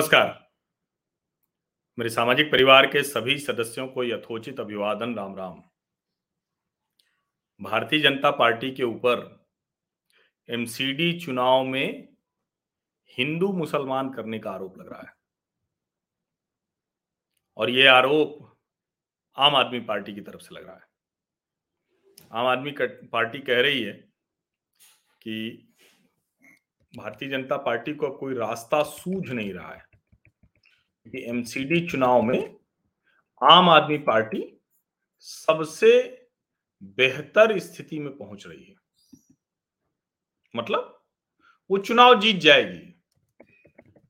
नमस्कार। मेरे सामाजिक परिवार के सभी सदस्यों को यथोचित अभिवादन राम राम भारतीय जनता पार्टी के ऊपर एमसीडी चुनाव में हिंदू मुसलमान करने का आरोप लग रहा है। और यह आरोप आम आदमी पार्टी की तरफ़ से लग रहा है। आम आदमी पार्टी कह रही है कि भारतीय जनता पार्टी को कोई रास्ता सूझ नहीं रहा है। एमसीडी चुनाव में आम आदमी पार्टी सबसे बेहतर स्थिति में पहुँच रही है। मतलब वो चुनाव जीत जाएगी।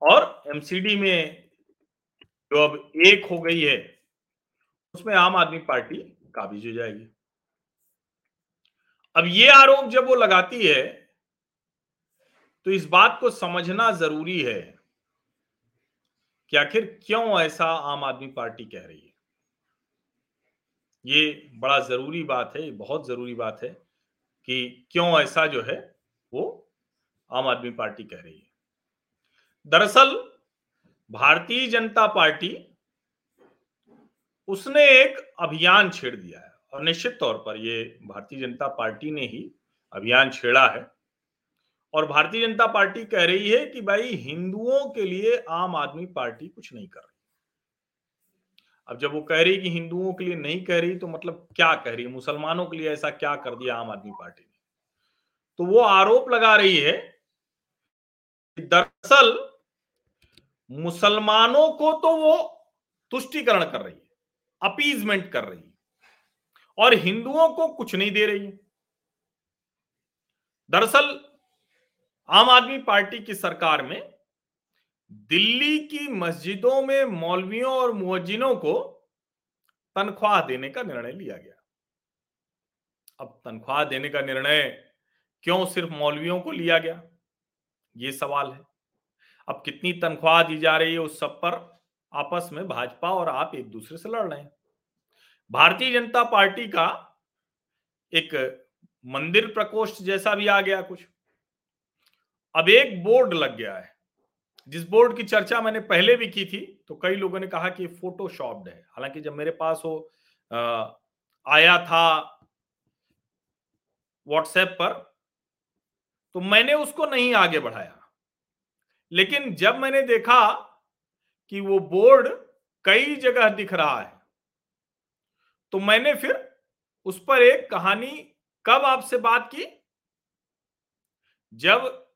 और एमसीडी में जो अब एक हो गई है, उसमें आम आदमी पार्टी काबिज हो जाएगी। अब ये आरोप जब वो लगाती है तो इस बात को समझना ज़रूरी है कि आखिर क्यों ऐसा आम आदमी पार्टी कह रही है? ये बड़ा ज़रूरी बात है बहुत ज़रूरी बात है कि क्यों ऐसा जो है वो आम आदमी पार्टी कह रही है। दरअसल, भारतीय जनता पार्टी उसने एक अभियान छेड़ दिया है। और निश्चित तौर पर ये भारतीय जनता पार्टी ने ही अभियान छेड़ा है। और भारतीय जनता पार्टी कह रही है कि भाई, हिंदुओं के लिए आम आदमी पार्टी कुछ नहीं कर रही। अब जब वो कह रही कि हिंदुओं के लिए नहीं कह रही तो मतलब क्या कह रही मुसलमानों के लिए ऐसा क्या कर दिया आम आदमी पार्टी ने? तो वो आरोप लगा रही है दरअसल मुसलमानों को तो वो तुष्टिकरण कर रही है, अपीजमेंट कर रही है, और हिंदुओं को कुछ नहीं दे रही है। दरअसल आम आदमी पार्टी की सरकार में दिल्ली की मस्जिदों में मौलवियों और मुअज्जिनों को तनख्वाह देने का निर्णय लिया गया। अब तनख्वाह देने का निर्णय क्यों सिर्फ़ मौलवियों को लिया गया? ये सवाल है। अब कितनी तनख्वाह दी जा रही है उस सब पर आपस में भाजपा और आप एक दूसरे से लड़ रहे हैं। भारतीय जनता पार्टी का एक मंदिर प्रकोष्ठ जैसा भी आ गया कुछ। अब एक बोर्ड लग गया है। जिस बोर्ड की चर्चा मैंने पहले भी की थी तो कई लोगों ने कहा कि फोटोशॉप्ड है। हालाँकि जब मेरे पास वो आया था व्हाट्सएप पर तो मैंने उसको नहीं आगे बढ़ाया। लेकिन जब मैंने देखा कि वो बोर्ड कई जगह दिख रहा है तो मैंने फिर उस पर एक कहानी कब आपसे बात की? जब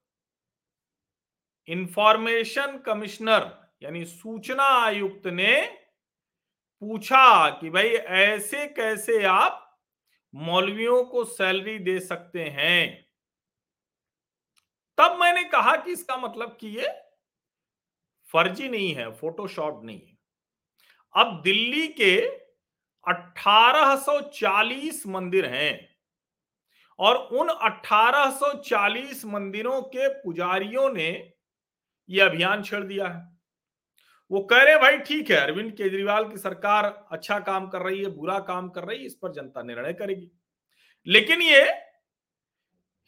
इंफॉर्मेशन कमिश्नर यानी सूचना आयुक्त ने पूछा कि भाई, ऐसे कैसे आप मौलवियों को सैलरी दे सकते हैं? तब मैंने कहा कि इसका मतलब कि ये फर्जी नहीं है फोटोशॉप नहीं है। अब दिल्ली के 1840 मंदिर हैं और उन 1840 मंदिरों के पुजारियों ने ये अभियान छेड़ दिया है। वो कह रहे हैं, भाई ठीक है, अरविंद केजरीवाल की सरकार अच्छा काम कर रही है, बुरा काम कर रही है, इस पर जनता निर्णय करेगी। लेकिन ये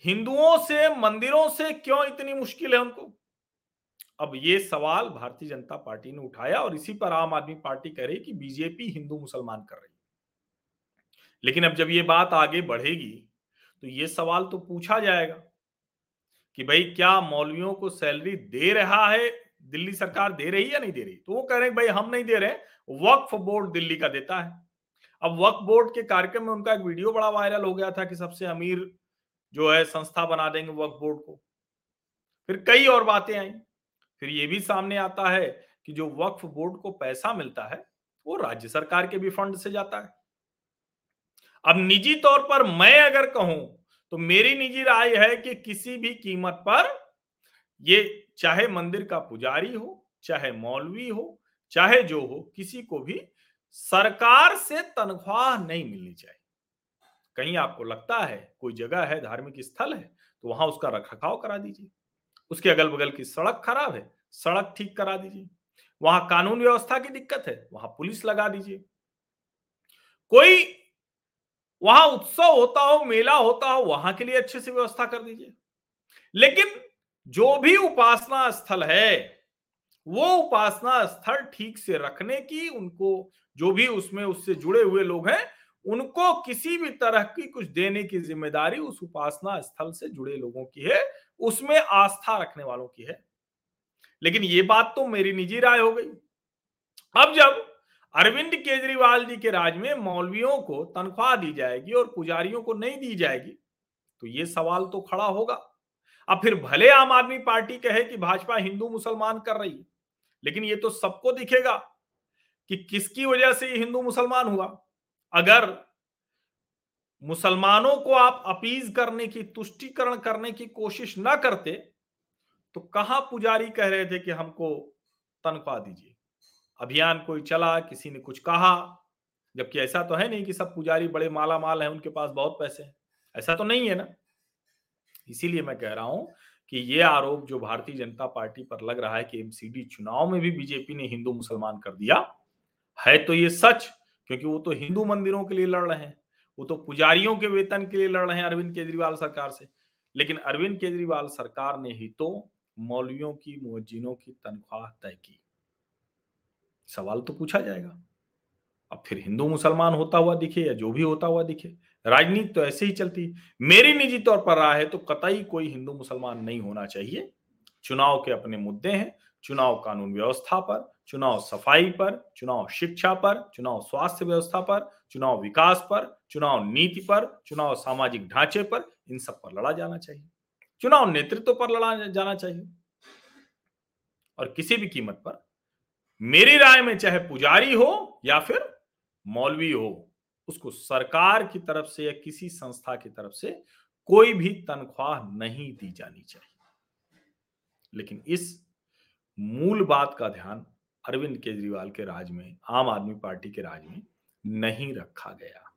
हिंदुओं से, मंदिरों से क्यों इतनी मुश्किल है उनको? अब ये सवाल भारतीय जनता पार्टी ने उठाया और इसी पर आम आदमी पार्टी कह रही कि बीजेपी हिंदू मुसलमान कर रही लेकिन अब जब ये बात आगे बढ़ेगी तो ये सवाल तो पूछा जाएगा। कि भाई क्या मौलवियों को सैलरी दे रहा है? दिल्ली सरकार दे रही या नहीं दे रही? तो वो कह रहे हैं, भाई, हम नहीं दे रहे वक्फ बोर्ड दिल्ली का देता है। अब वक्फ बोर्ड के कार्यक्रम में उनका एक वीडियो बड़ा वायरल हो गया था कि सबसे अमीर जो है संस्था बना देंगे वक्फ बोर्ड को। फिर कई और बातें आई। फिर ये भी सामने आता है कि जो वक्फ बोर्ड को पैसा मिलता है, वो राज्य सरकार के भी फंड से जाता है। अब निजी तौर पर मैं अगर कहूँ तो मेरी निजी राय है कि किसी भी कीमत पर ये चाहे मंदिर का पुजारी हो, चाहे मौलवी हो, चाहे जो हो, किसी को भी सरकार से तनख्वाह नहीं मिलनी चाहिए। कहीं आपको लगता है, कोई जगह है, धार्मिक स्थल है तो वहाँ उसका रखरखाव करा दीजिए। उसके अगल बगल की सड़क खराब है, सड़क ठीक करा दीजिए। वहाँ कानून व्यवस्था की दिक्कत है, वहाँ पुलिस लगा दीजिए। कोई वहाँ उत्सव होता हो, मेला होता हो, वहाँ के लिए अच्छे से व्यवस्था कर दीजिए। लेकिन जो भी उपासना स्थल है, वो उपासना स्थल ठीक से रखने की, उनको जो भी उसमें उससे जुड़े हुए लोग हैं, उनको किसी भी तरह की कुछ देने की ज़िम्मेदारी उस उपासना स्थल से जुड़े लोगों की है, उसमें आस्था रखने वालों की है। लेकिन ये बात तो मेरी निजी राय हो गई। अब जब अरविंद केजरीवाल जी के राज में मौलवियों को तनख्वाह दी जाएगी और पुजारियों को नहीं दी जाएगी। तो ये सवाल तो खड़ा होगा। अब फिर भले आम आदमी पार्टी कहे कि भाजपा हिंदू मुसलमान कर रही है लेकिन ये तो सबको दिखेगा कि किसकी वजह से हिंदू मुसलमान हुआ। अगर मुसलमानों को आप अपीज करने की, तुष्टिकरण करने की कोशिश ना करते तो कहाँ पुजारी कह रहे थे कि हमको तनख्वाह दीजिए? अभियान कोई चला, किसी ने कुछ कहा, जबकि ऐसा तो है नहीं कि सब पुजारी बड़े माला माल है, उनके पास बहुत पैसे हैं। ऐसा तो नहीं है ना। इसीलिए मैं कह रहा हूँ कि ये आरोप जो भारतीय जनता पार्टी पर लग रहा है कि एमसीडी चुनाव में भी बीजेपी ने हिंदू मुसलमान कर दिया, है तो ये सच, क्योंकि वो तो हिंदू मंदिरों के लिए लड़ रहे हैं, वो तो पुजारियों के वेतन के लिए लड़ रहे हैं अरविंद केजरीवाल सरकार से। लेकिन अरविंद केजरीवाल सरकार ने ही तो मौलवियों की मुजिनों की तनख्वाह तय की। सवाल तो पूछा जाएगा। अब फिर हिंदू मुसलमान होता हुआ दिखे या जो भी होता हुआ दिखे, राजनीति तो ऐसे ही चलती। मेरी निजी तौर पर रहा है तो कतई कोई हिंदू मुसलमान नहीं होना चाहिए। चुनाव के अपने मुद्दे हैं, चुनाव कानून व्यवस्था पर, चुनाव सफ़ाई पर, चुनाव शिक्षा पर, चुनाव स्वास्थ्य व्यवस्था पर, चुनाव विकास पर, चुनाव नीति पर, चुनाव सामाजिक ढांचे पर, इन सब पर लड़ा जाना चाहिए। चुनाव नेतृत्व पर लड़ा जाना चाहिए। और किसी भी कीमत पर मेरी राय में चाहे पुजारी हो या फिर मौलवी हो, उसको सरकार की तरफ़ से या किसी संस्था की तरफ़ से कोई भी तनख्वाह नहीं दी जानी चाहिए। लेकिन इस मूल बात का ध्यान अरविंद केजरीवाल के राज में, आम आदमी पार्टी के राज में नहीं रखा गया।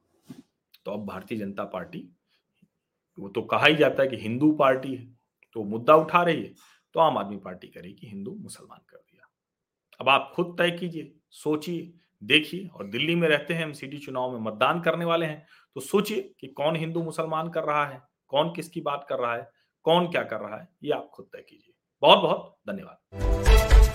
तो अब भारतीय जनता पार्टी, वो तो कहा ही जाता है कि हिंदू पार्टी है तो मुद्दा उठा रही है तो आम आदमी पार्टी करेगी हिंदू मुसलमान कर अब आप खुद तय कीजिए, सोचिए, देखिए और दिल्ली में रहते हैं, हम सिटी चुनाव में मतदान करने वाले हैं तो सोचिए कि कौन हिंदू मुसलमान कर रहा है, कौन किसकी बात कर रहा है, कौन क्या कर रहा है, ये आप खुद तय कीजिए। बहुत बहुत धन्यवाद।